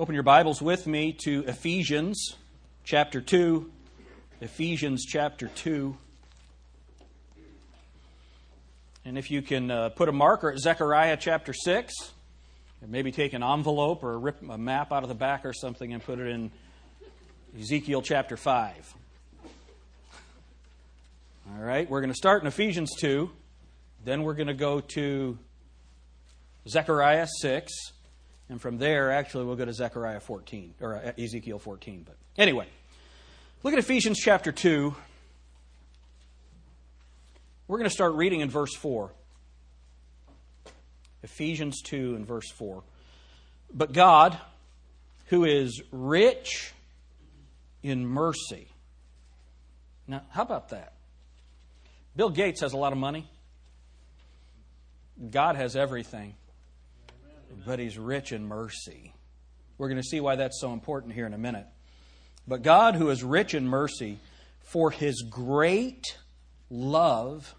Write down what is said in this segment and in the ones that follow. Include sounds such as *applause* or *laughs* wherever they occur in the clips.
Open your Bibles with me to Ephesians chapter 2. Ephesians chapter 2. And if you can uh, put a marker at Zechariah chapter 6, and maybe take an envelope or rip a map out of the back or something and put it in Ezekiel chapter 5. All right, we're going to start in Ephesians 2. Then we're going to go to Zechariah 6. And from there, actually, we'll go to Zechariah 14, or uh, Ezekiel 14. But anyway, look at Ephesians chapter 2. We're going to start reading in verse 4. Ephesians 2 and verse 4. But God, who is rich in mercy. Now, how about that? Bill Gates has a lot of money. God has everything, but he's rich in mercy. We're going to see why that's so important here in a minute. But God, who is rich in mercy, for his great love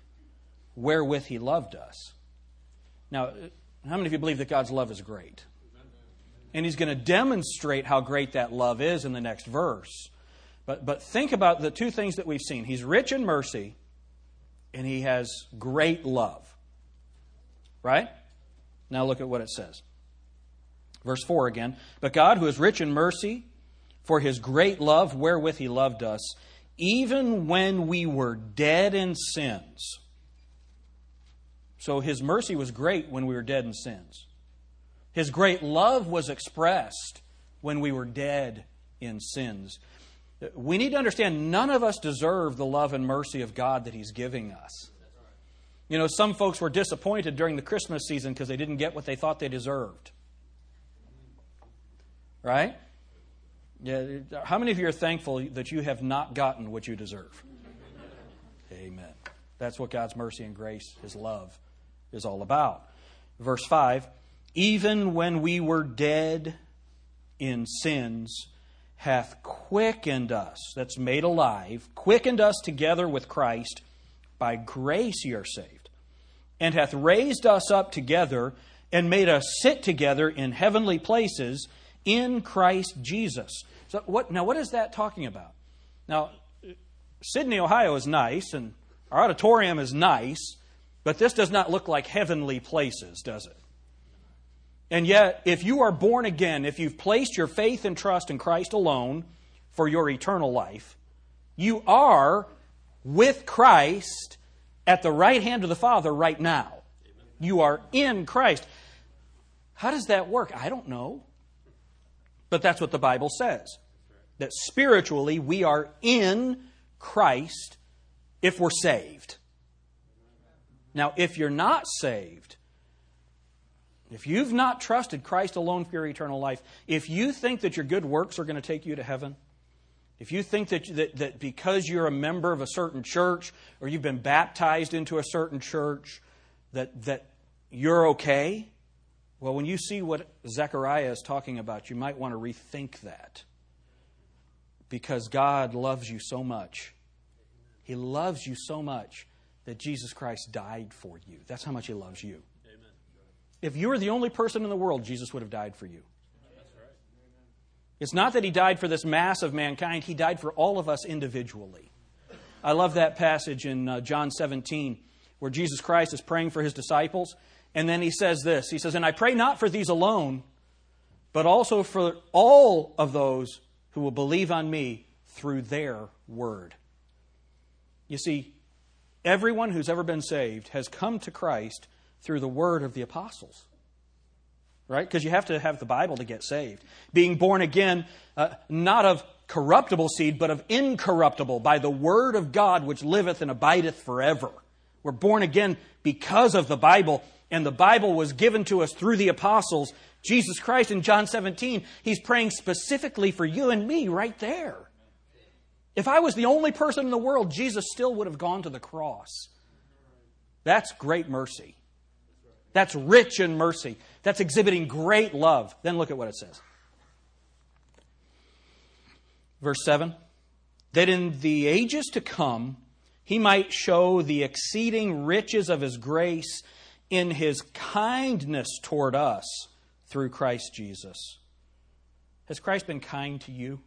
wherewith he loved us. Now, how many of you believe that God's love is great? And he's going to demonstrate how great that love is in the next verse. But, but think about the two things that we've seen. He's rich in mercy, and he has great love. Right? Now look at what it says. Verse 4 again. But God, who is rich in mercy, for his great love wherewith he loved us, even when we were dead in sins. So his mercy was great when we were dead in sins. His great love was expressed when we were dead in sins. We need to understand none of us deserve the love and mercy of God that he's giving us. You know, some folks were disappointed during the Christmas season because they didn't get what they thought they deserved. Right? Yeah, how many of you are thankful that you have not gotten what you deserve? Amen. That's what God's mercy and grace, His love, is all about. Verse 5 Even when we were dead in sins, hath quickened us, that's made alive, quickened us together with Christ. By grace you are saved and hath raised us up together and made us sit together in heavenly places in Christ Jesus. So what now what is that talking about? Now Sidney, Ohio is nice and our auditorium is nice, but this does not look like heavenly places, does it? And yet, if you are born again, if you've placed your faith and trust in Christ alone for your eternal life, you are with Christ at the right hand of the Father right now. You are in Christ. How does that work? I don't know. But that's what the Bible says. That spiritually we are in Christ if we're saved. Now, if you're not saved, if you've not trusted Christ alone for your eternal life, if you think that your good works are going to take you to heaven, if you think that, that, that because you're a member of a certain church or you've been baptized into a certain church, that, that you're okay, well, when you see what Zechariah is talking about, you might want to rethink that. Because God loves you so much. He loves you so much that Jesus Christ died for you. That's how much He loves you. Amen. If you were the only person in the world, Jesus would have died for you. It's not that he died for this mass of mankind, he died for all of us individually. I love that passage in uh, John 17 where Jesus Christ is praying for his disciples. And then he says this He says, And I pray not for these alone, but also for all of those who will believe on me through their word. You see, everyone who's ever been saved has come to Christ through the word of the apostles right? Because you have to have the Bible to get saved. Being born again, uh, not of corruptible seed, but of incorruptible, by the word of God which liveth and abideth forever. We're born again because of the Bible, and the Bible was given to us through the apostles. Jesus Christ in John 17, he's praying specifically for you and me right there. If I was the only person in the world, Jesus still would have gone to the cross. That's great mercy. That's rich in mercy. That's exhibiting great love. Then look at what it says. Verse 7 That in the ages to come he might show the exceeding riches of his grace in his kindness toward us through Christ Jesus. Has Christ been kind to you?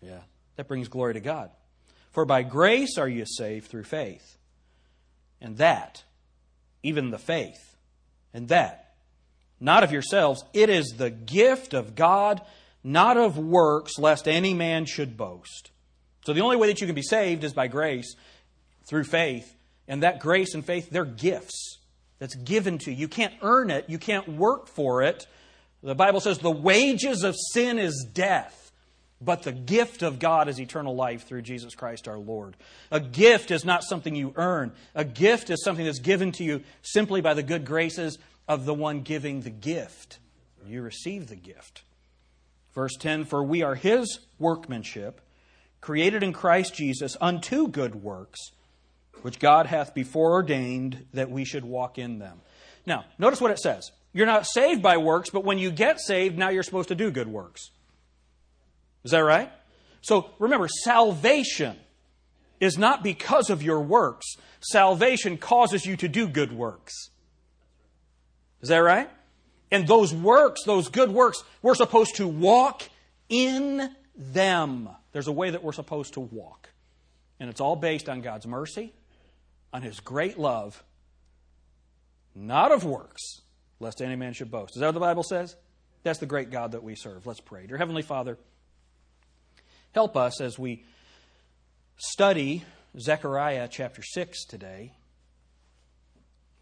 Yeah, that brings glory to God. For by grace are you saved through faith. And that, even the faith, and that, not of yourselves, it is the gift of God, not of works, lest any man should boast. So the only way that you can be saved is by grace, through faith. And that grace and faith, they're gifts that's given to you. You can't earn it, you can't work for it. The Bible says the wages of sin is death, but the gift of God is eternal life through Jesus Christ our Lord. A gift is not something you earn, a gift is something that's given to you simply by the good graces of the one giving the gift. You receive the gift. Verse 10 For we are his workmanship, created in Christ Jesus unto good works which God hath before ordained that we should walk in them. Now, notice what it says. You're not saved by works, but when you get saved, now you're supposed to do good works. Is that right? So remember, salvation is not because of your works. Salvation causes you to do good works. Is that right? And those works, those good works, we're supposed to walk in them. There's a way that we're supposed to walk. And it's all based on God's mercy on his great love, not of works, lest any man should boast. Is that what the Bible says? That's the great God that we serve. Let's pray. Dear Heavenly Father, help us as we study Zechariah chapter 6 today.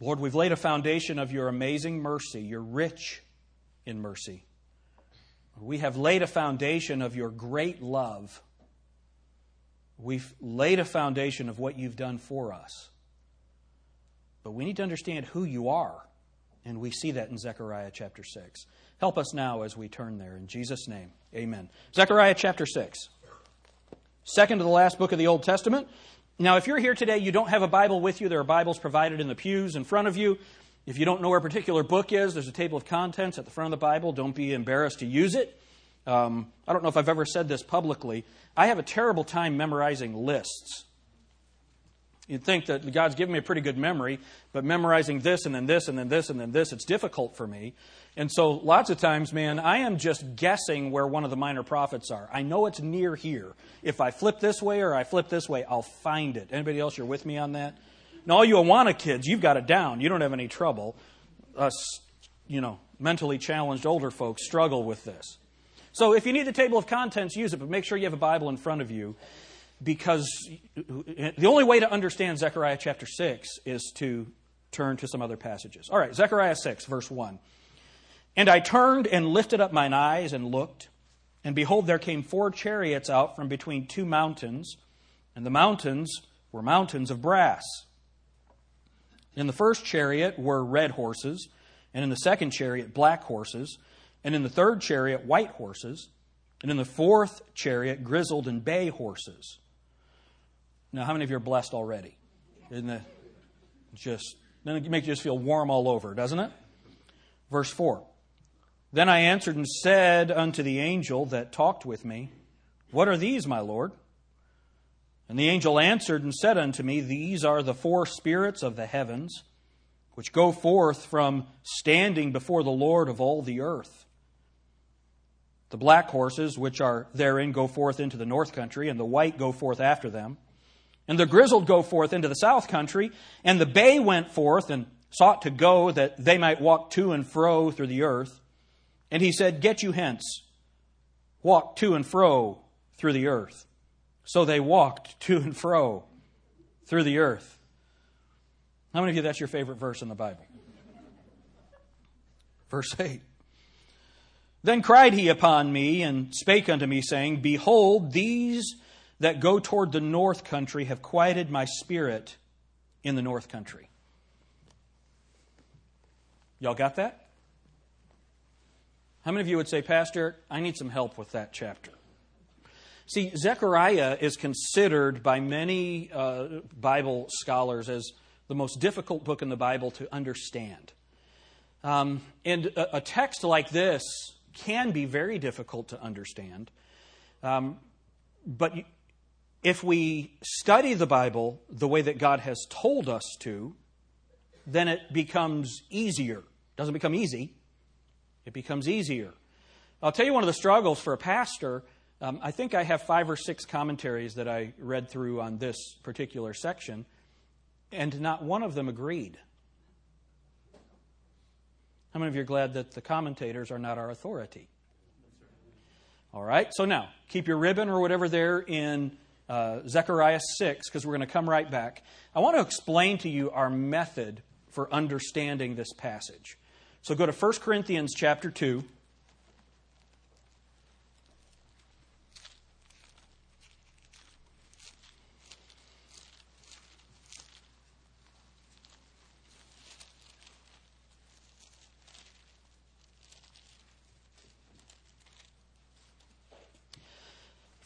Lord, we've laid a foundation of your amazing mercy. You're rich in mercy. We have laid a foundation of your great love. We've laid a foundation of what you've done for us. But we need to understand who you are. And we see that in Zechariah chapter 6. Help us now as we turn there. In Jesus' name, amen. Zechariah chapter 6. Second to the last book of the Old Testament. Now, if you're here today, you don't have a Bible with you, there are Bibles provided in the pews in front of you. If you don't know where a particular book is, there's a table of contents at the front of the Bible. Don't be embarrassed to use it. Um, I don't know if I've ever said this publicly. I have a terrible time memorizing lists. You'd think that God's given me a pretty good memory, but memorizing this and then this and then this and then this, it's difficult for me. And so lots of times, man, I am just guessing where one of the minor prophets are. I know it's near here. If I flip this way or I flip this way, I'll find it. Anybody else, you're with me on that? Now, all you Awana kids, you've got it down. You don't have any trouble. Us, you know, mentally challenged older folks struggle with this. So if you need the table of contents, use it, but make sure you have a Bible in front of you because the only way to understand Zechariah chapter 6 is to turn to some other passages. All right, Zechariah 6, verse 1. And I turned and lifted up mine eyes and looked, and behold, there came four chariots out from between two mountains, and the mountains were mountains of brass. In the first chariot were red horses, and in the second chariot black horses, and in the third chariot white horses, and in the fourth chariot grizzled and bay horses. Now, how many of you are blessed already? Isn't it just, then it makes you just feel warm all over, doesn't it? Verse 4. Then I answered and said unto the angel that talked with me, What are these, my Lord? And the angel answered and said unto me, These are the four spirits of the heavens, which go forth from standing before the Lord of all the earth. The black horses, which are therein, go forth into the north country, and the white go forth after them. And the grizzled go forth into the south country, and the bay went forth and sought to go that they might walk to and fro through the earth. And he said, Get you hence, walk to and fro through the earth. So they walked to and fro through the earth. How many of you that's your favorite verse in the Bible? Verse 8. Then cried he upon me and spake unto me, saying, Behold, these that go toward the north country have quieted my spirit in the north country. Y'all got that? How many of you would say, Pastor, I need some help with that chapter? See, Zechariah is considered by many uh, Bible scholars as the most difficult book in the Bible to understand. Um, and a, a, text like this can be very difficult to understand. Um, but if we study the Bible the way that God has told us to, then it becomes easier. It doesn't become easy, it becomes easier. I'll tell you one of the struggles for a pastor. Um, I think I have five or six commentaries that I read through on this particular section, and not one of them agreed. How many of you are glad that the commentators are not our authority? All right, so now keep your ribbon or whatever there in uh, Zechariah 6, because we're going to come right back. I want to explain to you our method for understanding this passage. So go to 1 Corinthians chapter 2.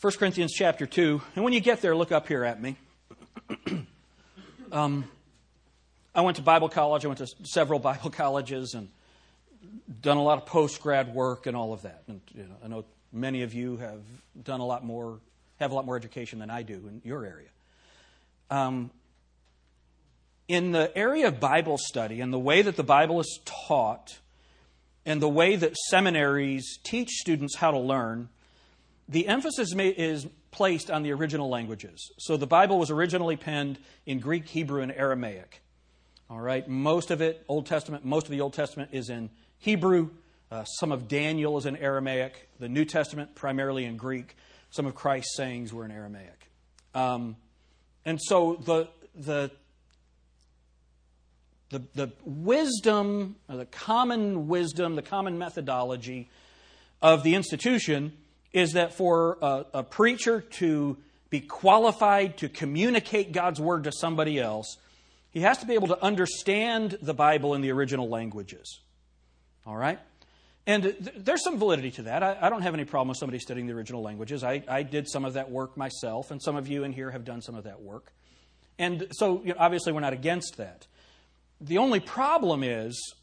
1 Corinthians chapter 2. And when you get there, look up here at me. *clears throat* um, I went to Bible college. I went to several *laughs* Bible colleges and done a lot of post grad work and all of that. And you know, I know many of you have done a lot more, have a lot more education than I do in your area. Um, in the area of Bible study and the way that the Bible is taught and the way that seminaries teach students how to learn, the emphasis is placed on the original languages. So the Bible was originally penned in Greek, Hebrew, and Aramaic. All right, most of it, Old Testament, most of the Old Testament is in Hebrew. Uh, some of Daniel is in Aramaic. The New Testament, primarily in Greek. Some of Christ's sayings were in Aramaic. Um, and so the, the, the, the wisdom, the common wisdom, the common methodology of the institution is that for a, a preacher to be qualified to communicate God's word to somebody else, he has to be able to understand the Bible in the original languages. All right? And th- there's some validity to that. I, I, don't have any problem with somebody studying the original languages. I, I, did some of that work myself, and some of you in here have done some of that work. And so, you know, obviously, we're not against that. The only problem is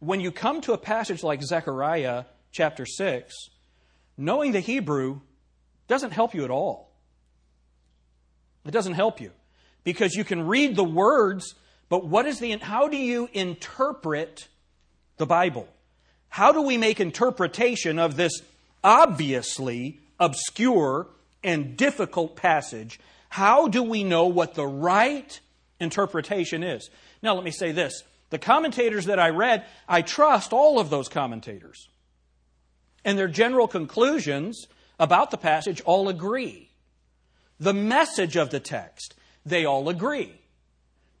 when you come to a passage like Zechariah chapter 6, knowing the Hebrew doesn't help you at all. It doesn't help you because you can read the words, but what is the how do you interpret the Bible? How do we make interpretation of this obviously obscure and difficult passage? How do we know what the right interpretation is? Now, let me say this. The commentators that I read, I trust all of those commentators. And their general conclusions about the passage all agree. The message of the text, they all agree.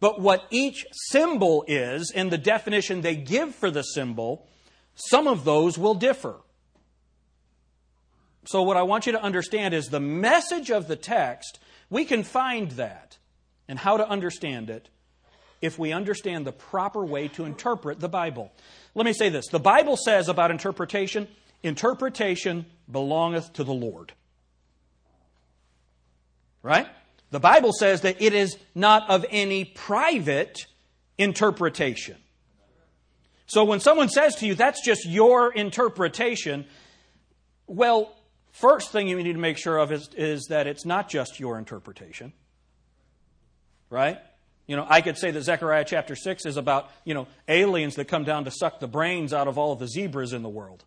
But what each symbol is and the definition they give for the symbol, some of those will differ. So, what I want you to understand is the message of the text, we can find that and how to understand it if we understand the proper way to interpret the Bible. Let me say this the Bible says about interpretation, interpretation belongeth to the Lord. Right? The Bible says that it is not of any private interpretation. So when someone says to you, that's just your interpretation, well, first thing you need to make sure of is, is that it's not just your interpretation. Right? You know, I could say that Zechariah chapter 6 is about, you know, aliens that come down to suck the brains out of all of the zebras in the world.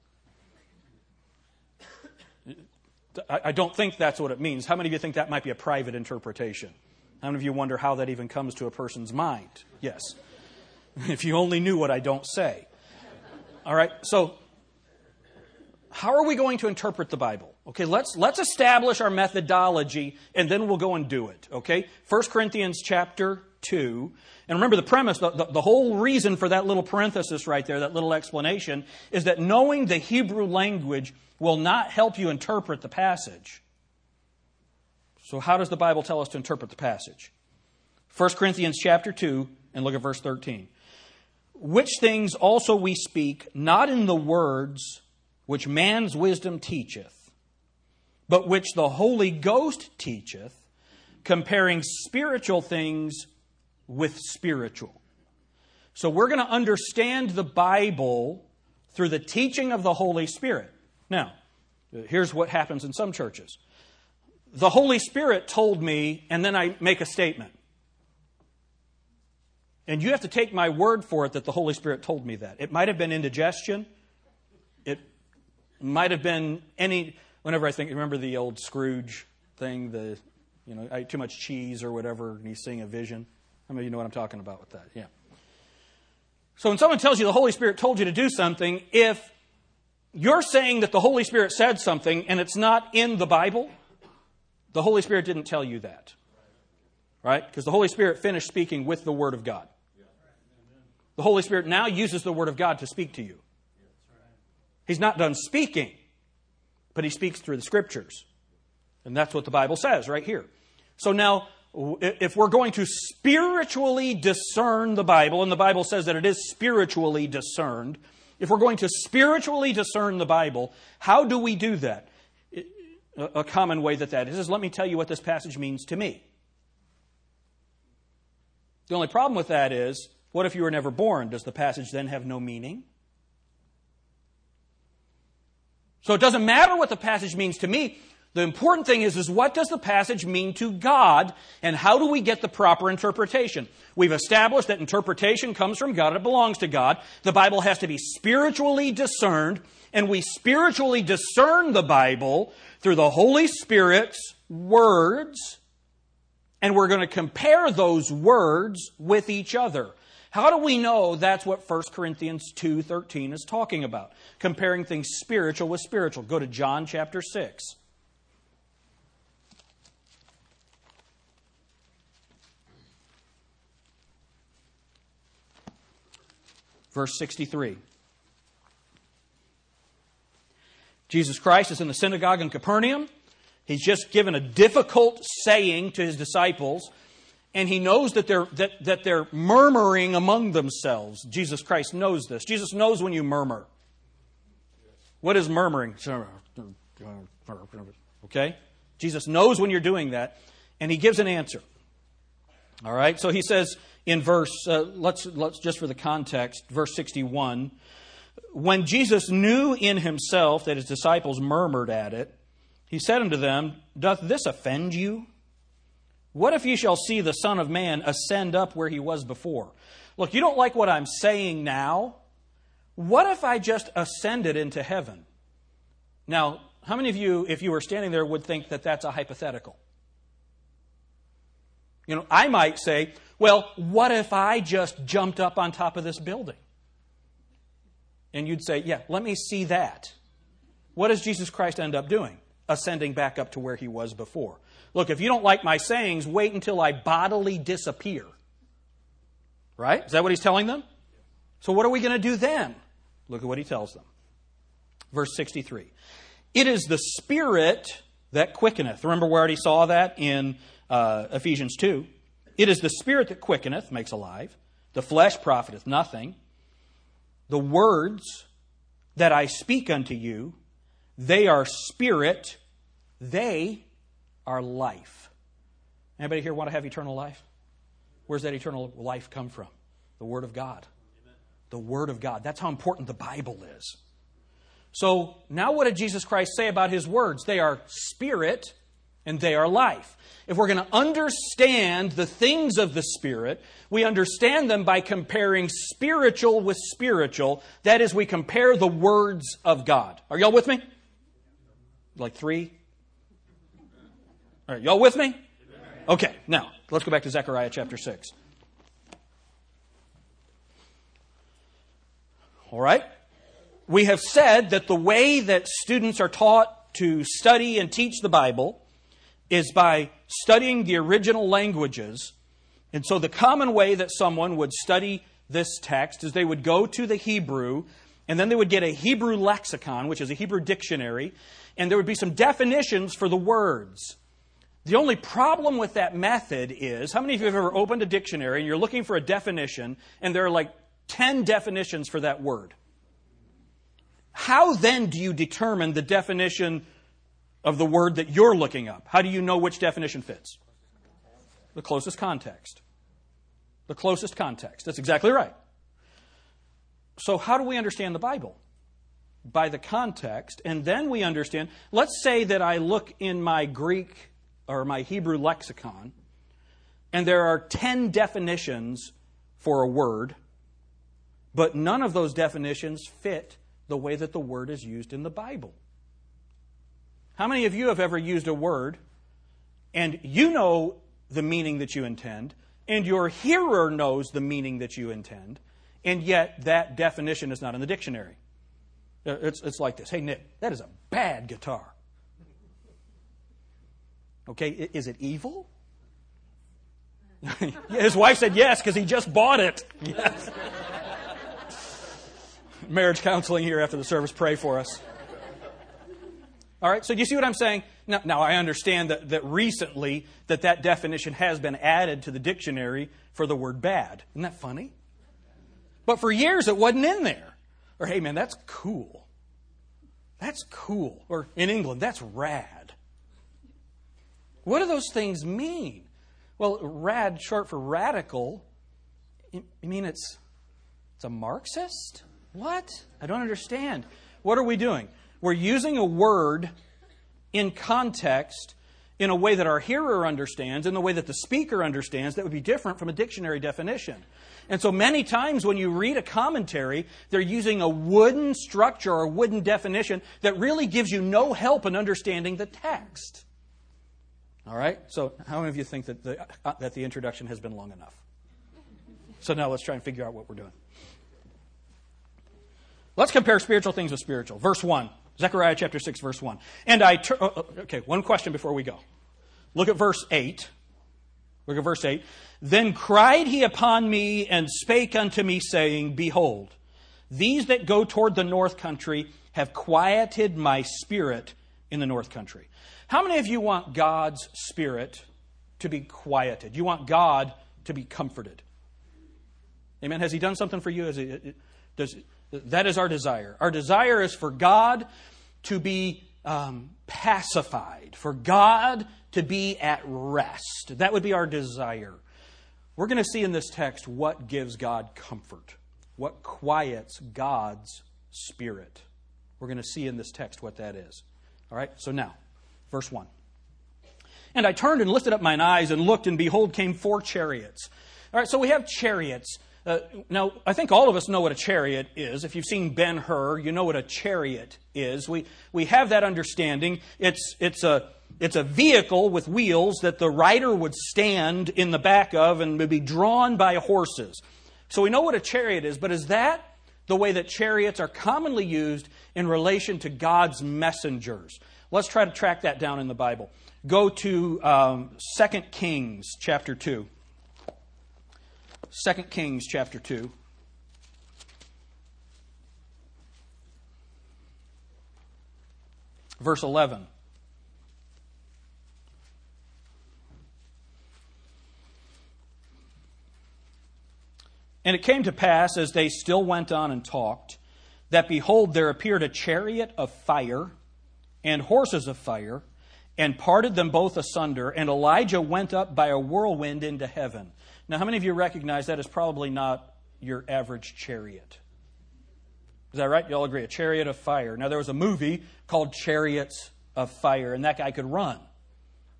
I don't think that's what it means. How many of you think that might be a private interpretation? How many of you wonder how that even comes to a person's mind? Yes. *laughs* If you only knew what I don't say. All right, so how are we going to interpret the Bible? Okay, let's, let's establish our methodology and then we'll go and do it. Okay? 1 Corinthians chapter 2. And remember the premise, the, the, the, whole reason for that little parenthesis right there, that little explanation, is that knowing the Hebrew language will not help you interpret the passage. So how does the Bible tell us to interpret the passage? 1 Corinthians chapter 2 and look at verse 13. Which things also we speak not in the words which man's wisdom teacheth, but which the Holy Ghost teacheth, comparing spiritual things with spiritual. So we're going to understand the Bible through the teaching of the Holy Spirit. Now, here's what happens in some churches the Holy Spirit told me, and then I make a statement. And you have to take my word for it that the Holy Spirit told me that. It might have been indigestion. It might have been any, whenever I think, remember the old Scrooge thing, the, you know, I ate too much cheese or whatever, and he's seeing a vision. I mean, you know what I'm talking about with that, yeah. So when someone tells you the Holy Spirit told you to do something, if you're saying that the Holy Spirit said something and it's not in the Bible, the Holy Spirit didn't tell you that. Right? Because the Holy Spirit finished speaking with the Word of God. The Holy Spirit now uses the Word of God to speak to you. He's not done speaking, but He speaks through the Scriptures. And that's what the Bible says right here. So now, if we're going to spiritually discern the Bible, and the Bible says that it is spiritually discerned, if we're going to spiritually discern the Bible, how do we do that? A common way that that is is let me tell you what this passage means to me. The only problem with that is what if you were never born? Does the passage then have no meaning? So it doesn't matter what the passage means to me. The important thing is, is what does the passage mean to God and how do we get the proper interpretation? We've established that interpretation comes from God, it belongs to God. The Bible has to be spiritually discerned, and we spiritually discern the Bible through the Holy Spirit's words, and we're going to compare those words with each other. How do we know that's what 1 Corinthians 2:13 is talking about? Comparing things spiritual with spiritual. Go to John chapter 6. Verse 63. Jesus Christ is in the synagogue in Capernaum. He's just given a difficult saying to his disciples, and he knows that they're, that, that they're murmuring among themselves. Jesus Christ knows this. Jesus knows when you murmur. What is murmuring? Okay? Jesus knows when you're doing that, and he gives an answer. All right? So he says, in verse, uh, let's, let's just for the context, verse 61. When Jesus knew in himself that his disciples murmured at it, he said unto them, Doth this offend you? What if ye shall see the Son of Man ascend up where he was before? Look, you don't like what I'm saying now? What if I just ascended into heaven? Now, how many of you, if you were standing there, would think that that's a hypothetical? You know, I might say, well, what if I just jumped up on top of this building? And you'd say, yeah, let me see that. What does Jesus Christ end up doing? Ascending back up to where he was before. Look, if you don't like my sayings, wait until I bodily disappear. Right? Is that what he's telling them? So, what are we going to do then? Look at what he tells them. Verse 63 It is the Spirit that quickeneth. Remember, we already saw that in uh, Ephesians 2. It is the Spirit that quickeneth, makes alive. The flesh profiteth nothing. The words that I speak unto you, they are spirit, they are life. Anybody here want to have eternal life? Where's that eternal life come from? The Word of God. The Word of God. That's how important the Bible is. So, now what did Jesus Christ say about His words? They are spirit and they are life. If we're going to understand the things of the Spirit, we understand them by comparing spiritual with spiritual. That is, we compare the words of God. Are y'all with me? Like three? All right, y'all with me? Okay, now let's go back to Zechariah chapter 6. All right? We have said that the way that students are taught to study and teach the Bible is by studying the original languages. And so, the common way that someone would study this text is they would go to the Hebrew, and then they would get a Hebrew lexicon, which is a Hebrew dictionary, and there would be some definitions for the words. The only problem with that method is how many of you have ever opened a dictionary and you're looking for a definition, and there are like 10 definitions for that word? How then do you determine the definition of the word that you're looking up. How do you know which definition fits? The closest context. The closest context. That's exactly right. So, how do we understand the Bible? By the context, and then we understand. Let's say that I look in my Greek or my Hebrew lexicon, and there are 10 definitions for a word, but none of those definitions fit the way that the word is used in the Bible. How many of you have ever used a word and you know the meaning that you intend, and your hearer knows the meaning that you intend, and yet that definition is not in the dictionary? Uh, it's, it's like this Hey, Nick, that is a bad guitar. Okay, is it evil? *laughs* His wife said yes because he just bought it. *laughs* Yes. Marriage counseling here after the service. Pray for us. All right, so do you see what I'm saying? Now, now I understand that, that recently that that definition has been added to the dictionary for the word bad. Isn't that funny? But for years it wasn't in there. Or, hey man, that's cool. That's cool. Or in England, that's rad. What do those things mean? Well, rad, short for radical, you mean it's, it's a Marxist? What? I don't understand. What are we doing? We're using a word in context in a way that our hearer understands, in the way that the speaker understands, that would be different from a dictionary definition. And so many times when you read a commentary, they're using a wooden structure or a wooden definition that really gives you no help in understanding the text. All right? So, how many of you think that the, uh, that the introduction has been long enough? So, now let's try and figure out what we're doing. Let's compare spiritual things with spiritual. Verse 1, Zechariah chapter 6, verse 1. And I, tur- oh, oh, okay, one question before we go. Look at verse 8. Look at verse 8. Then cried he upon me and spake unto me, saying, Behold, these that go toward the north country have quieted my spirit in the north country. How many of you want God's spirit to be quieted? You want God to be comforted? Amen. Has He done something for you? He, uh, uh, does, that is our desire. Our desire is for God to be um, pacified, for God to be at rest. That would be our desire. We're going to see in this text what gives God comfort, what quiets God's spirit. We're going to see in this text what that is. All right, so now, verse 1. And I turned and lifted up mine eyes and looked, and behold, came four chariots. All right, so we have chariots. Uh, now, I think all of us know what a chariot is. If you've seen Ben Hur, you know what a chariot is. We, we have that understanding. It's, it's, a, it's a vehicle with wheels that the rider would stand in the back of and would be drawn by horses. So we know what a chariot is, but is that the way that chariots are commonly used in relation to God's messengers? Let's try to track that down in the Bible. Go to um, 2 Kings chapter 2. 2 Kings chapter 2. Verse 11. And it came to pass, as they still went on and talked, that behold, there appeared a chariot of fire and horses of fire, and parted them both asunder, and Elijah went up by a whirlwind into heaven. Now, how many of you recognize that is probably not your average chariot? Is that right? You all agree? A chariot of fire. Now, there was a movie called Chariots of Fire, and that guy could run.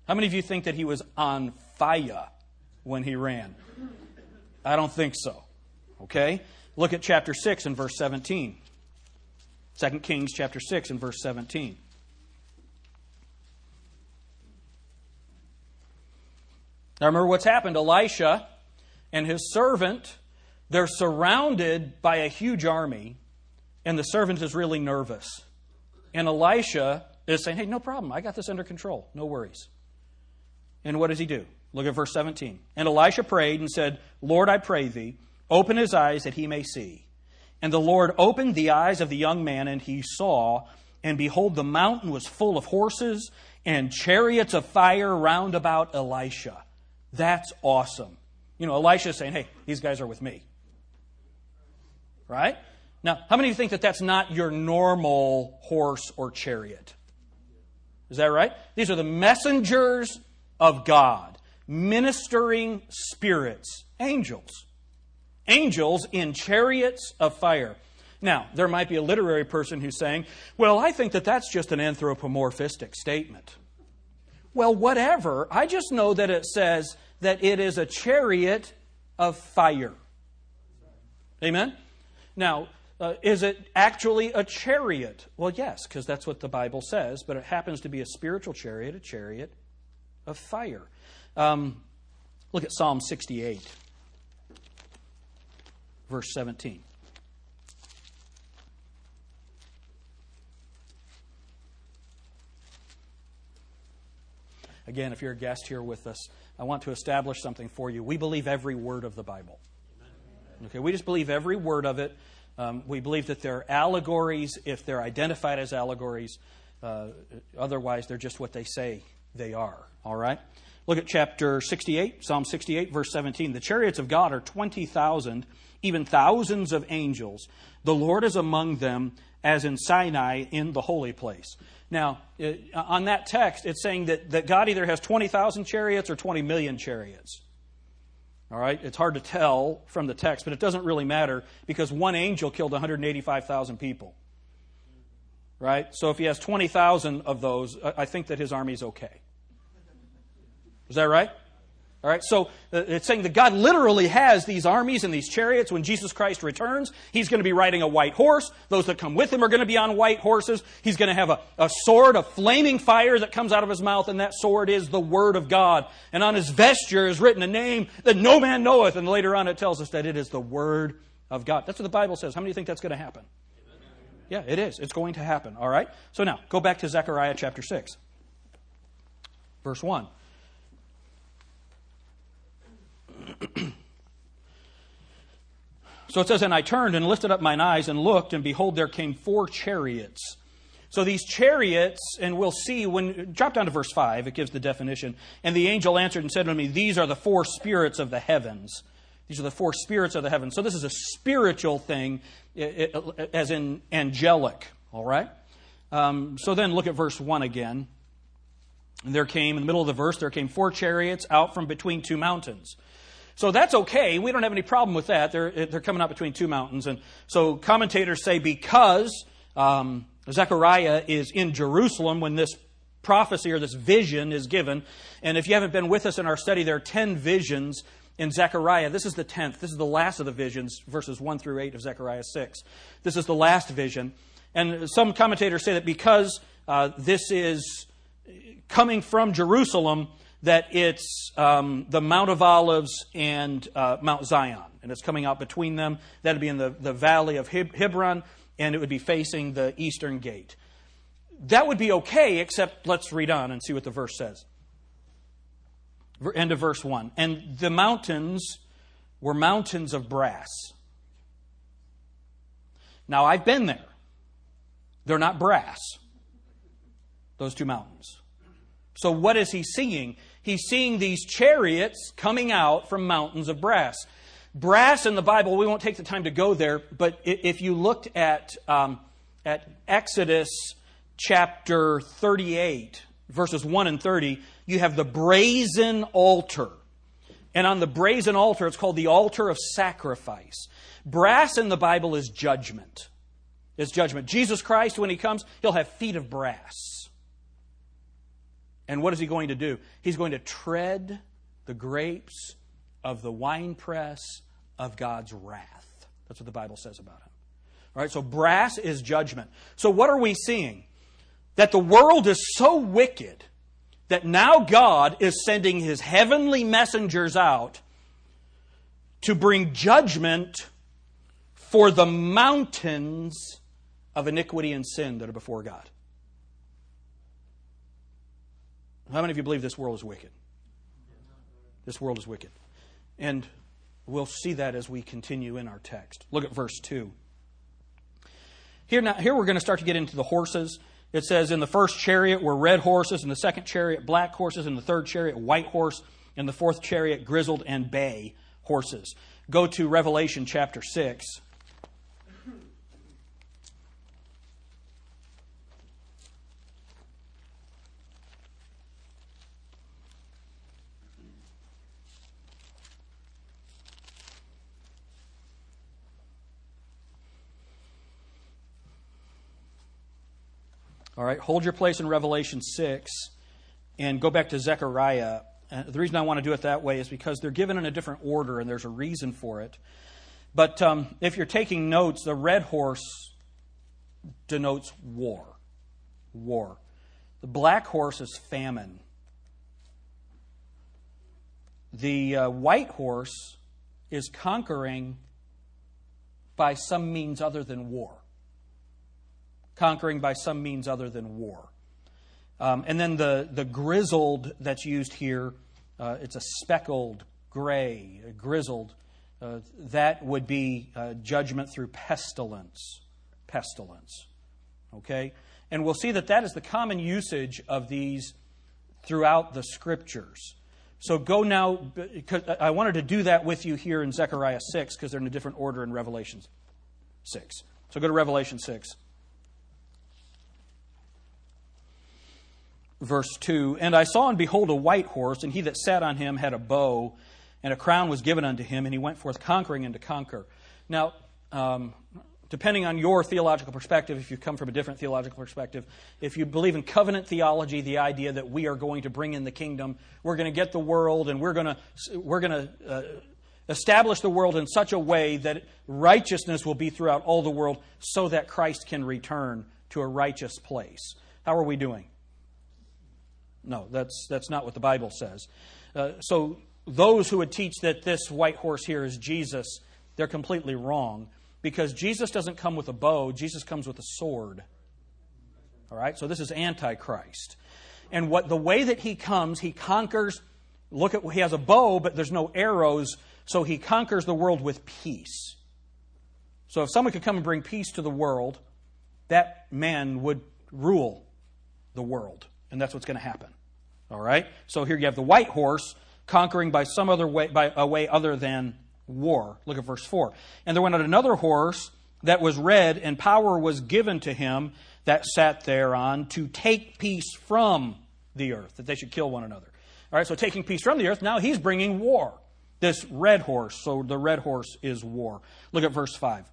How many of you think that he was on fire when he ran? I don't think so. Okay? Look at chapter 6 and verse 17. 2 Kings chapter 6 and verse 17. Now remember what's happened. Elisha and his servant, they're surrounded by a huge army, and the servant is really nervous. And Elisha is saying, Hey, no problem. I got this under control. No worries. And what does he do? Look at verse 17. And Elisha prayed and said, Lord, I pray thee, open his eyes that he may see. And the Lord opened the eyes of the young man, and he saw, and behold, the mountain was full of horses and chariots of fire round about Elisha. That's awesome. You know, Elisha is saying, hey, these guys are with me. Right? Now, how many of you think that that's not your normal horse or chariot? Is that right? These are the messengers of God, ministering spirits, angels. Angels in chariots of fire. Now, there might be a literary person who's saying, well, I think that that's just an anthropomorphistic statement. Well, whatever. I just know that it says that it is a chariot of fire. Amen? Now, uh, is it actually a chariot? Well, yes, because that's what the Bible says, but it happens to be a spiritual chariot, a chariot of fire. Um, look at Psalm 68, verse 17. Again, if you're a guest here with us, I want to establish something for you. We believe every word of the Bible. Okay, we just believe every word of it. Um, we believe that they're allegories if they're identified as allegories. Uh, otherwise, they're just what they say they are. All right? Look at chapter 68, Psalm 68, verse 17. The chariots of God are 20,000, even thousands of angels. The Lord is among them as in Sinai in the holy place. Now, it, on that text, it's saying that, that God either has 20,000 chariots or 20 million chariots. All right? It's hard to tell from the text, but it doesn't really matter because one angel killed 185,000 people. Right? So if he has 20,000 of those, I think that his army is okay. Is that right? All right, so uh, it's saying that God literally has these armies and these chariots. When Jesus Christ returns, he's going to be riding a white horse. Those that come with him are going to be on white horses. He's going to have a, a sword, a flaming fire that comes out of his mouth, and that sword is the Word of God. And on his vesture is written a name that no man knoweth. And later on, it tells us that it is the Word of God. That's what the Bible says. How many think that's going to happen? Yeah, it is. It's going to happen. All right? So now, go back to Zechariah chapter 6, verse 1. *clears throat* so it says, And I turned and lifted up mine eyes and looked, and behold, there came four chariots. So these chariots, and we'll see when, drop down to verse 5, it gives the definition. And the angel answered and said to me, These are the four spirits of the heavens. These are the four spirits of the heavens. So this is a spiritual thing, as in angelic, all right? Um, so then look at verse 1 again. And there came, in the middle of the verse, there came four chariots out from between two mountains. So that's okay. We don't have any problem with that. They're, they're coming out between two mountains. And so commentators say because um, Zechariah is in Jerusalem when this prophecy or this vision is given, and if you haven't been with us in our study, there are 10 visions in Zechariah. This is the 10th. This is the last of the visions, verses 1 through 8 of Zechariah 6. This is the last vision. And some commentators say that because uh, this is coming from Jerusalem, that it's um, the Mount of Olives and uh, Mount Zion, and it's coming out between them. That'd be in the, the valley of Hebron, and it would be facing the eastern gate. That would be okay, except let's read on and see what the verse says. End of verse 1. And the mountains were mountains of brass. Now, I've been there. They're not brass, those two mountains. So, what is he seeing? He's seeing these chariots coming out from mountains of brass. Brass in the Bible, we won't take the time to go there, but if you looked at, um, at Exodus chapter 38, verses 1 and 30, you have the brazen altar. And on the brazen altar, it's called the altar of sacrifice. Brass in the Bible is judgment. It's judgment. Jesus Christ, when he comes, he'll have feet of brass. And what is he going to do? He's going to tread the grapes of the winepress of God's wrath. That's what the Bible says about him. All right, so brass is judgment. So what are we seeing? That the world is so wicked that now God is sending his heavenly messengers out to bring judgment for the mountains of iniquity and sin that are before God. How many of you believe this world is wicked? This world is wicked. And we'll see that as we continue in our text. Look at verse 2. Here, now, here we're going to start to get into the horses. It says, In the first chariot were red horses, in the second chariot, black horses, in the third chariot, white horse, in the fourth chariot, grizzled and bay horses. Go to Revelation chapter 6. All right, hold your place in Revelation 6 and go back to Zechariah. Uh, the reason I want to do it that way is because they're given in a different order and there's a reason for it. But um, if you're taking notes, the red horse denotes war. War. The black horse is famine. The uh, white horse is conquering by some means other than war. Conquering by some means other than war. Um, and then the, the grizzled that's used here, uh, it's a speckled, gray, grizzled. Uh, that would be uh, judgment through pestilence. Pestilence. Okay? And we'll see that that is the common usage of these throughout the scriptures. So go now, I wanted to do that with you here in Zechariah 6 because they're in a different order in Revelation 6. So go to Revelation 6. Verse 2 And I saw and behold a white horse, and he that sat on him had a bow, and a crown was given unto him, and he went forth conquering and to conquer. Now, um, depending on your theological perspective, if you come from a different theological perspective, if you believe in covenant theology, the idea that we are going to bring in the kingdom, we're going to get the world, and we're going to we're going to uh, establish the world in such a way that righteousness will be throughout all the world, so that Christ can return to a righteous place. How are we doing? No, that's that's not what the Bible says. Uh, so those who would teach that this white horse here is Jesus, they're completely wrong because Jesus doesn't come with a bow, Jesus comes with a sword. All right? So this is antichrist. And what the way that he comes, he conquers look at he has a bow but there's no arrows, so he conquers the world with peace. So if someone could come and bring peace to the world, that man would rule the world. And that's what's going to happen. All right? So here you have the white horse conquering by some other way by a way other than war. Look at verse 4. And there went out another horse that was red, and power was given to him that sat thereon to take peace from the earth, that they should kill one another. All right, so taking peace from the earth, now he's bringing war. This red horse, so the red horse is war. Look at verse 5.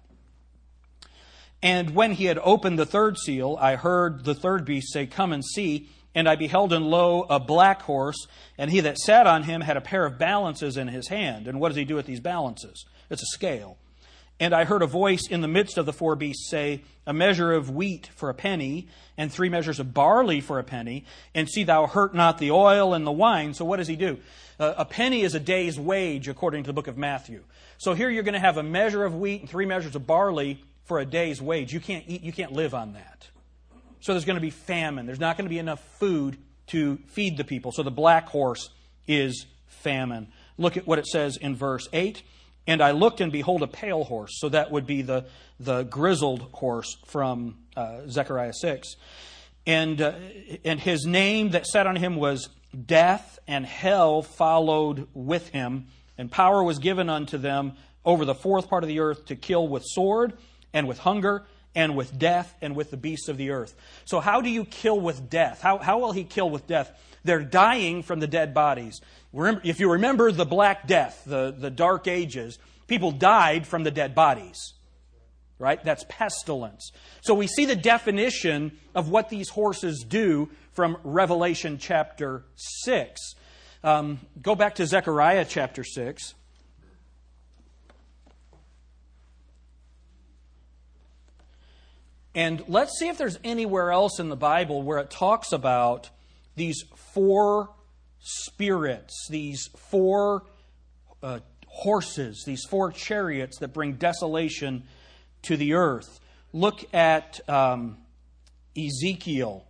And when he had opened the third seal, I heard the third beast say, Come and see. And I beheld, and lo, a black horse, and he that sat on him had a pair of balances in his hand. And what does he do with these balances? It's a scale. And I heard a voice in the midst of the four beasts say, A measure of wheat for a penny, and three measures of barley for a penny, and see thou hurt not the oil and the wine. So what does he do? Uh, a penny is a day's wage, according to the book of Matthew. So here you're going to have a measure of wheat and three measures of barley for a day's wage. You can't eat, you can't live on that. So there's going to be famine. There's not going to be enough food to feed the people. So the black horse is famine. Look at what it says in verse 8. And I looked and behold a pale horse. So that would be the, the grizzled horse from uh, Zechariah 6. And, uh, and his name that sat on him was Death, and hell followed with him. And power was given unto them over the fourth part of the earth to kill with sword and with hunger and with death and with the beasts of the earth. So, how do you kill with death? How, how will he kill with death? They're dying from the dead bodies. If you remember the Black Death, the, the Dark Ages, people died from the dead bodies. Right? That's pestilence. So, we see the definition of what these horses do from Revelation chapter 6. Um, go back to Zechariah chapter 6. And let's see if there's anywhere else in the Bible where it talks about these four spirits, these four uh, horses, these four chariots that bring desolation to the earth. Look at um, Ezekiel.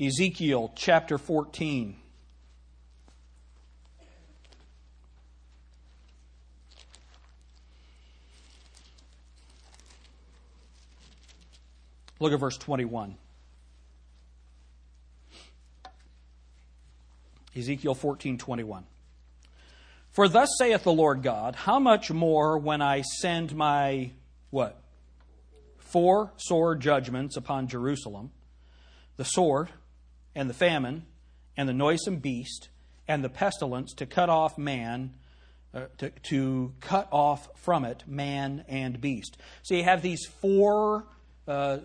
Ezekiel chapter 14. Look at verse 21. Ezekiel 14, 21. For thus saith the Lord God, how much more when I send my what? Four sore judgments upon Jerusalem, the sword, and the famine, and the noisome beast, and the pestilence to cut off man, uh, to, to cut off from it man and beast. So you have these four uh,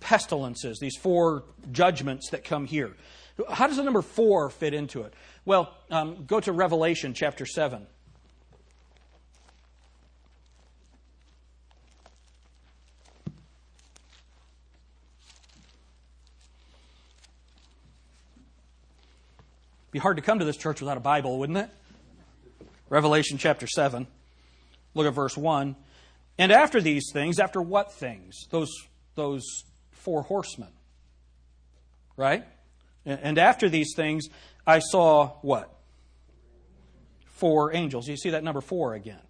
pestilences, these four judgments that come here. How does the number four fit into it? Well, um, go to Revelation chapter 7. be hard to come to this church without a Bible, wouldn't it? Revelation chapter 7. Look at verse 1. And after these things, after what things? Those, those four horsemen. Right? And after these things, I saw what? Four angels. You see that number four again.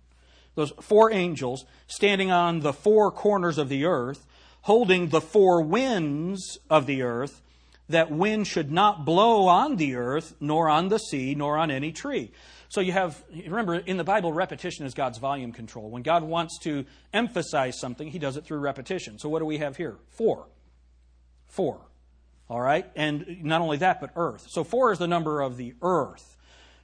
Those four angels standing on the four corners of the earth, holding the four winds of the earth, that wind should not blow on the earth, nor on the sea, nor on any tree. So you have, remember, in the Bible, repetition is God's volume control. When God wants to emphasize something, he does it through repetition. So what do we have here? Four. Four. All right? And not only that, but earth. So four is the number of the earth.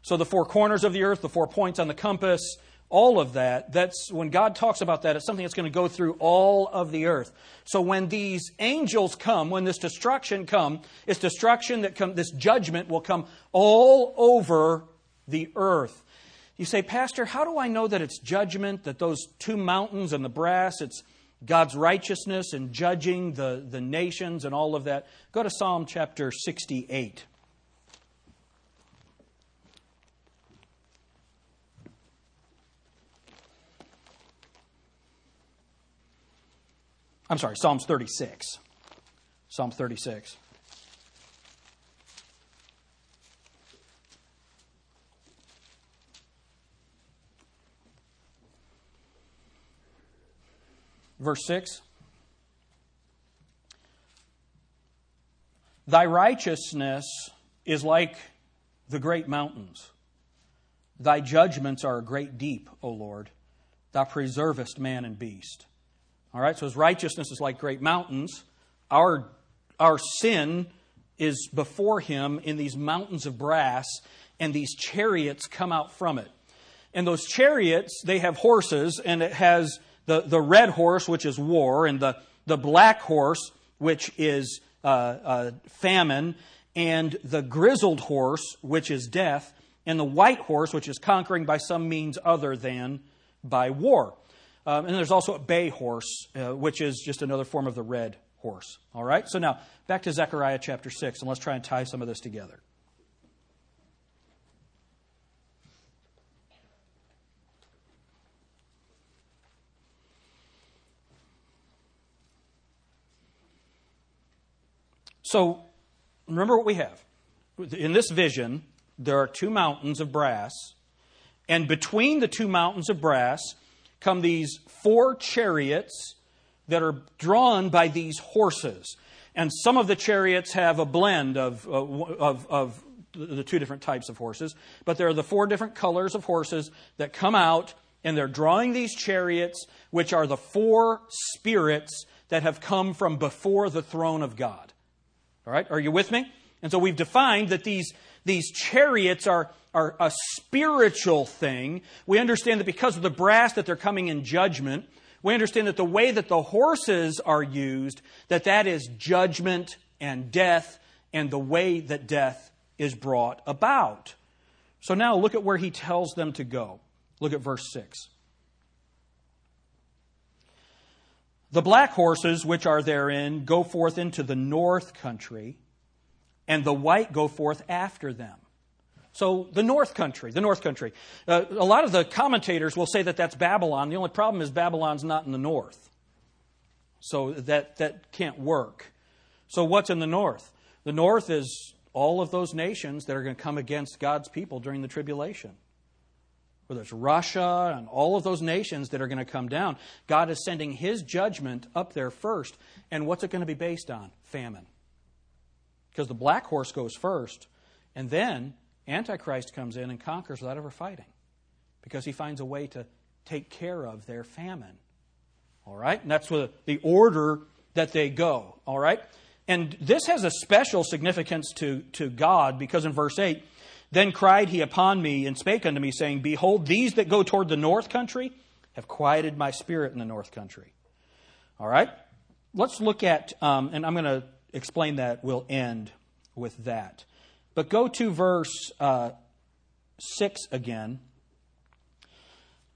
So the four corners of the earth, the four points on the compass, all of that, that's when God talks about that, it's something that's going to go through all of the earth. So when these angels come, when this destruction come, it's destruction that come, this judgment will come all over the earth. You say, Pastor, how do I know that it's judgment, that those two mountains and the brass, it's God's righteousness and judging the, the nations and all of that? Go to Psalm chapter 68. I'm sorry, Psalms 36. Psalm 36. Verse 6 Thy righteousness is like the great mountains. Thy judgments are a great deep, O Lord. Thou preservest man and beast. All right, so his righteousness is like great mountains. Our, our sin is before him in these mountains of brass, and these chariots come out from it. And those chariots, they have horses, and it has the, the red horse, which is war, and the, the black horse, which is uh, uh, famine, and the grizzled horse, which is death, and the white horse, which is conquering by some means other than by war. Um, and there's also a bay horse, uh, which is just another form of the red horse. All right? So now, back to Zechariah chapter 6, and let's try and tie some of this together. So, remember what we have. In this vision, there are two mountains of brass, and between the two mountains of brass come these four chariots that are drawn by these horses. And some of the chariots have a blend of, uh, of, of the two different types of horses, but there are the four different colors of horses that come out, and they're drawing these chariots, which are the four spirits that have come from before the throne of God. All right, are you with me? And so we've defined that these, these chariots are are a spiritual thing. We understand that because of the brass that they're coming in judgment, we understand that the way that the horses are used, that that is judgment and death and the way that death is brought about. So now look at where he tells them to go. Look at verse 6. The black horses which are therein go forth into the north country, and the white go forth after them. So the North Country, the North Country. Uh, a lot of the commentators will say that that's Babylon. The only problem is Babylon's not in the north. So that, that can't work. So what's in the north? The north is all of those nations that are going to come against God's people during the tribulation. Whether it's Russia and all of those nations that are going to come down, God is sending His judgment up there first. And what's it going to be based on? Famine. Because the black horse goes first, and then Antichrist comes in and conquers without ever fighting because he finds a way to take care of their famine. All right? And that's the order that they go. All right? And this has a special significance to, to God because in verse 8, then cried he upon me and spake unto me, saying, Behold, these that go toward the north country have quieted my spirit in the north country. All right? Let's look at, um, and I'm going to explain that. We'll end with that. But go to verse uh, 6 again.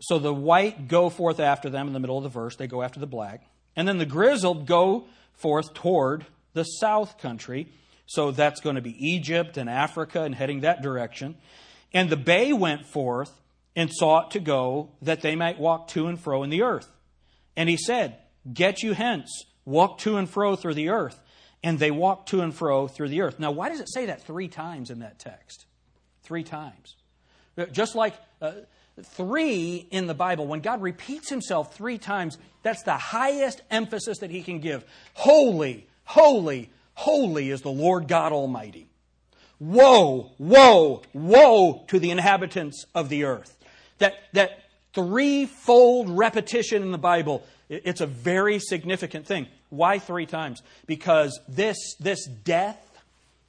So the white go forth after them in the middle of the verse. They go after the black. And then the grizzled go forth toward the south country. So that's going to be Egypt and Africa and heading that direction. And the bay went forth and sought to go that they might walk to and fro in the earth. And he said, Get you hence, walk to and fro through the earth. And they walked to and fro through the earth. Now, why does it say that three times in that text? Three times. Just like uh, three in the Bible, when God repeats himself three times, that's the highest emphasis that he can give. Holy, holy, holy is the Lord God Almighty. Woe, woe, woe to the inhabitants of the earth. That, that threefold repetition in the Bible, it's a very significant thing. Why three times? Because this, this death,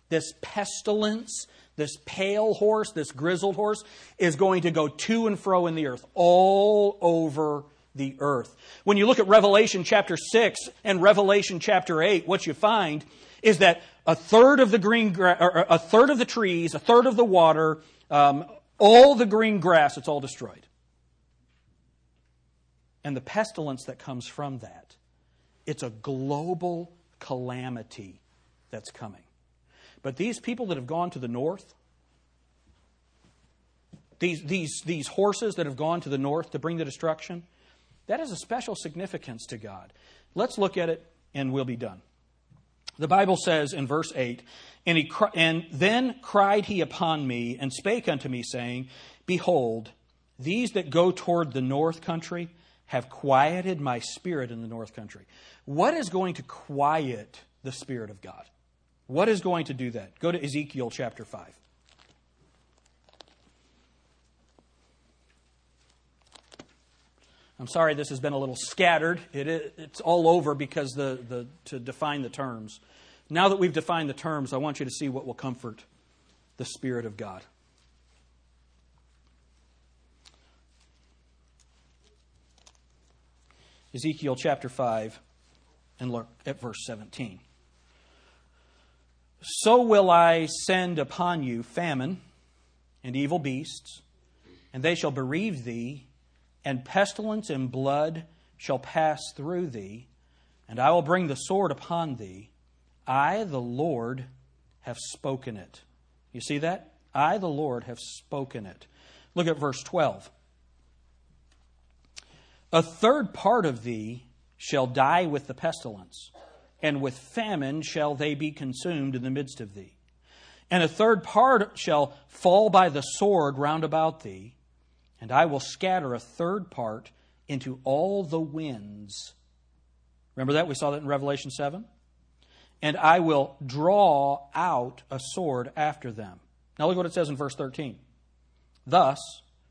this pestilence, this pale horse, this grizzled horse, is going to go to and fro in the earth, all over the earth. When you look at Revelation chapter 6 and Revelation chapter 8, what you find is that a third of the green, gra- a third of the trees, a third of the water, um, all the green grass, it's all destroyed. And the pestilence that comes from that, it's a global calamity that's coming. But these people that have gone to the north, these, these, these horses that have gone to the north to bring the destruction, that has a special significance to God. Let's look at it and we'll be done. The Bible says in verse 8, and, he, and then cried he upon me and spake unto me, saying, Behold, these that go toward the north country have quieted my spirit in the north country. What is going to quiet the Spirit of God? What is going to do that? Go to Ezekiel chapter 5. I'm sorry this has been a little scattered. It, it's all over because the, the, to define the terms. Now that we've defined the terms, I want you to see what will comfort the Spirit of God. Ezekiel chapter 5 and look at verse 17. So will I send upon you famine and evil beasts, and they shall bereave thee, and pestilence and blood shall pass through thee, and I will bring the sword upon thee. I, the Lord, have spoken it. You see that? I, the Lord, have spoken it. Look at verse 12. A third part of thee shall die with the pestilence, and with famine shall they be consumed in the midst of thee. And a third part shall fall by the sword round about thee, and I will scatter a third part into all the winds. Remember that? We saw that in Revelation 7. And I will draw out a sword after them. Now look what it says in verse 13. Thus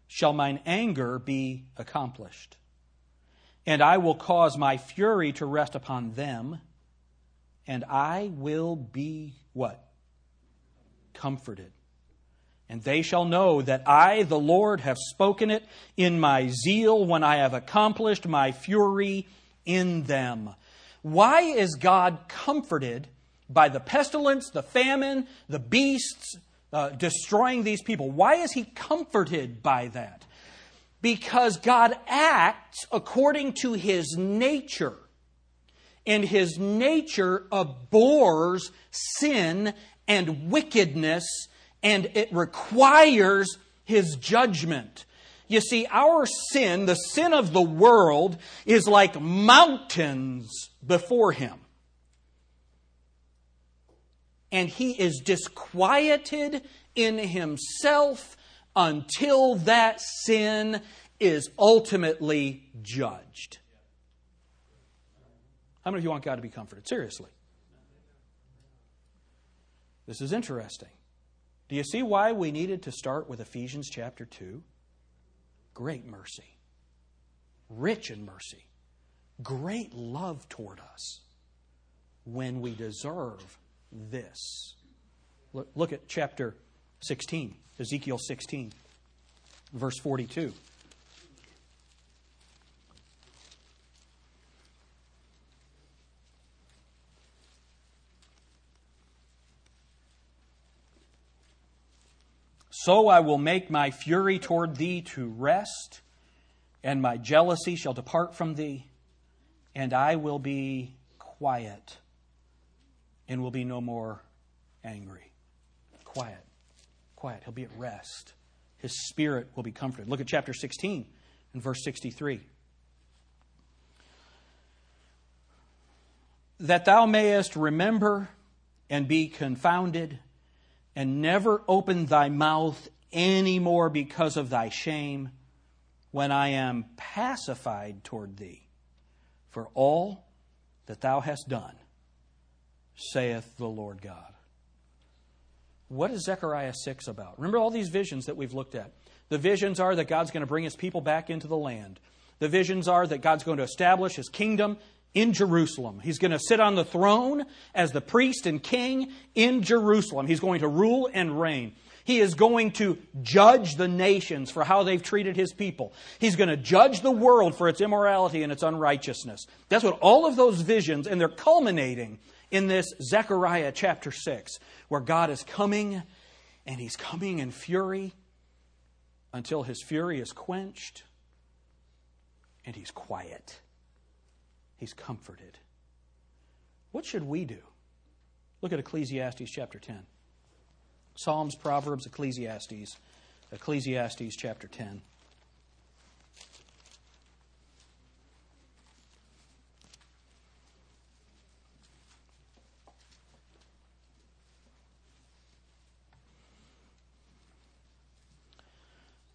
shall mine anger be accomplished and I will cause my fury to rest upon them, and I will be what? Comforted. And they shall know that I, the Lord, have spoken it in my zeal when I have accomplished my fury in them. Why is God comforted by the pestilence, the famine, the beasts uh, destroying these people? Why is he comforted by that? because God acts according to his nature. And his nature abhors sin and wickedness, and it requires his judgment. You see, our sin, the sin of the world, is like mountains before him. And he is disquieted in himself until that sin is ultimately judged. How many of you want God to be comforted? Seriously. This is interesting. Do you see why we needed to start with Ephesians chapter 2? Great mercy, rich in mercy, great love toward us when we deserve this. Look, look at chapter 16. Ezekiel 16, verse 42. So I will make my fury toward thee to rest, and my jealousy shall depart from thee, and I will be quiet and will be no more angry. Quiet. Quiet. He'll be at rest. His spirit will be comforted. Look at chapter 16 and verse 63. That thou mayest remember and be confounded, and never open thy mouth any more because of thy shame, when I am pacified toward thee for all that thou hast done, saith the Lord God. What is Zechariah 6 about? Remember all these visions that we've looked at. The visions are that God's going to bring his people back into the land. The visions are that God's going to establish his kingdom in Jerusalem. He's going to sit on the throne as the priest and king in Jerusalem. He's going to rule and reign. He is going to judge the nations for how they've treated his people. He's going to judge the world for its immorality and its unrighteousness. That's what all of those visions, and they're culminating in this Zechariah chapter 6, where God is coming, and he's coming in fury until his fury is quenched, and he's quiet. He's comforted. What should we do? Look at Ecclesiastes chapter 10. Psalms, Proverbs, Ecclesiastes. Ecclesiastes chapter 10.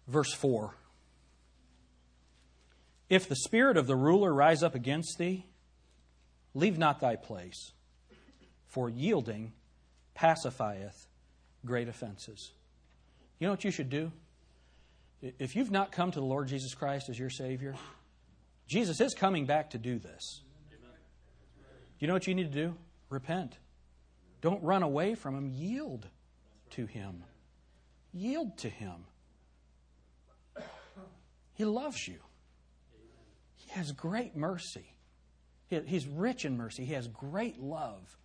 Verse 4 If the spirit of the ruler rise up against thee, leave not thy place, for yielding pacifieth great offenses. You know what you should do? If you've not come to the Lord Jesus Christ as your Savior, Jesus is coming back to do this. You know what you need to do? Repent. Don't run away from Him. Yield to Him. Yield to Him. He loves you. Has great mercy. He's rich in mercy. He has great love.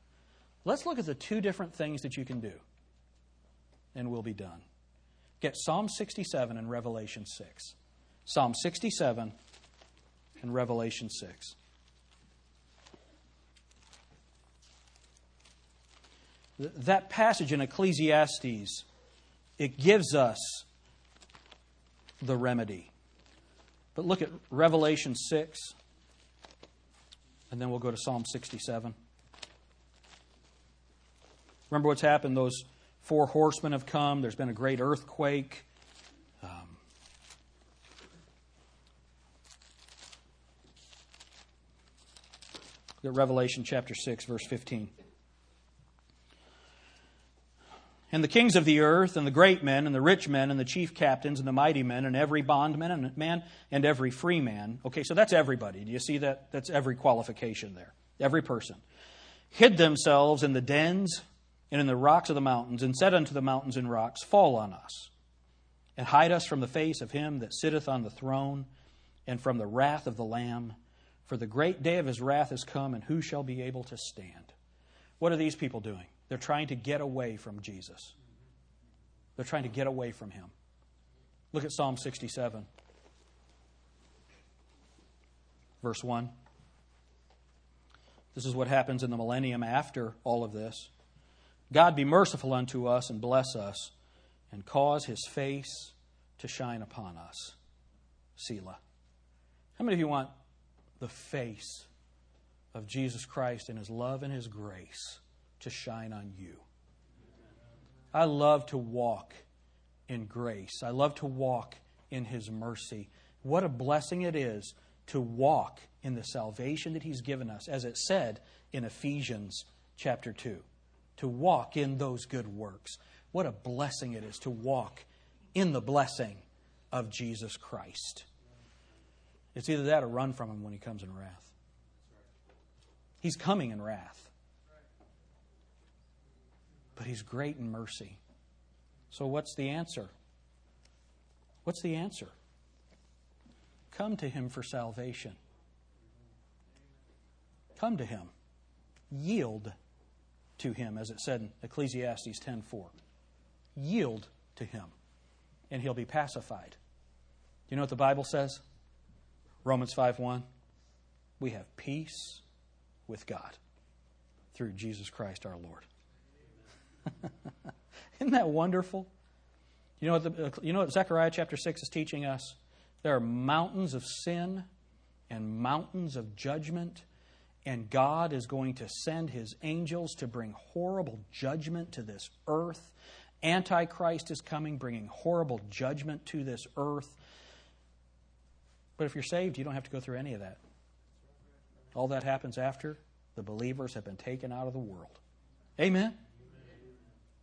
Let's look at the two different things that you can do, and we'll be done. Get Psalm 67 and Revelation 6. Psalm 67 and Revelation 6. That passage in Ecclesiastes, it gives us the remedy. But look at Revelation 6, and then we'll go to Psalm 67. Remember what's happened? Those four horsemen have come, there's been a great earthquake. Um, Revelation chapter 6, verse 15. And the kings of the earth, and the great men, and the rich men, and the chief captains, and the mighty men, and every bondman and man, and every free man. Okay, so that's everybody. Do you see that? That's every qualification there. Every person. Hid themselves in the dens and in the rocks of the mountains, and said unto the mountains and rocks, Fall on us, and hide us from the face of him that sitteth on the throne, and from the wrath of the Lamb. For the great day of his wrath is come, and who shall be able to stand? What are these people doing? They're trying to get away from Jesus. They're trying to get away from him. Look at Psalm 67, verse 1. This is what happens in the millennium after all of this. God be merciful unto us and bless us, and cause his face to shine upon us. Selah. How many of you want the face of Jesus Christ and his love and his grace to shine on you. I love to walk in grace. I love to walk in His mercy. What a blessing it is to walk in the salvation that He's given us, as it said in Ephesians chapter 2. To walk in those good works. What a blessing it is to walk in the blessing of Jesus Christ. It's either that or run from Him when He comes in wrath. He's coming in wrath but He's great in mercy. So, what's the answer? What's the answer? Come to Him for salvation. Come to Him. Yield to Him, as it said in Ecclesiastes 10:4. Yield to Him. and he'll be pacified. Do you know what the Bible says? Romans 5 1. We have peace with God through Jesus Christ our Lord. *laughs* Isn't that wonderful? You know, what the, you know what Zechariah chapter 6 is teaching us? There are mountains of sin and mountains of judgment, and God is going to send his angels to bring horrible judgment to this earth. Antichrist is coming, bringing horrible judgment to this earth. But if you're saved, you don't have to go through any of that. All that happens after the believers have been taken out of the world. Amen?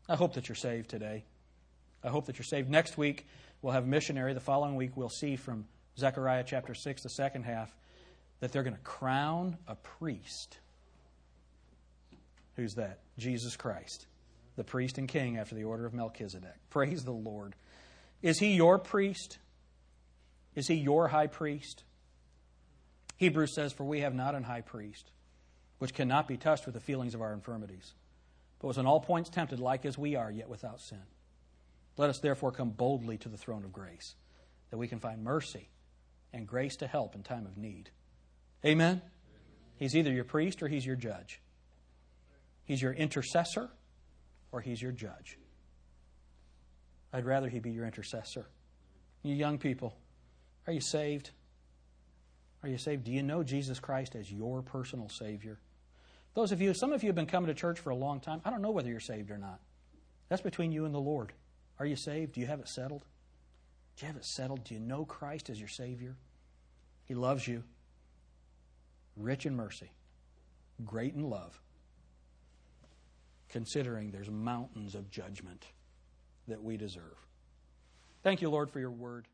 I hope that you're saved today. I hope that you're saved. Next week, we'll have missionary. The following week, we'll see from Zechariah chapter 6, the second half, that they're going to crown a priest. Who's that? Jesus Christ, the priest and king after the order of Melchizedek. Praise the Lord. Is he your priest? Is he your high priest? Hebrews says, For we have not an high priest, which cannot be touched with the feelings of our infirmities, was in all points tempted like as we are, yet without sin. Let us therefore come boldly to the throne of grace, that we can find mercy and grace to help in time of need. Amen? He's either your priest or he's your judge. He's your intercessor or he's your judge. I'd rather he be your intercessor. You young people, are you saved? Are you saved? Do you know Jesus Christ as your personal Savior? Those of you, some of you have been coming to church for a long time. I don't know whether you're saved or not. That's between you and the Lord. Are you saved? Do you have it settled? Do you have it settled? Do you know Christ as your Savior? He loves you, rich in mercy, great in love, considering there's mountains of judgment that we deserve. Thank you, Lord, for your word.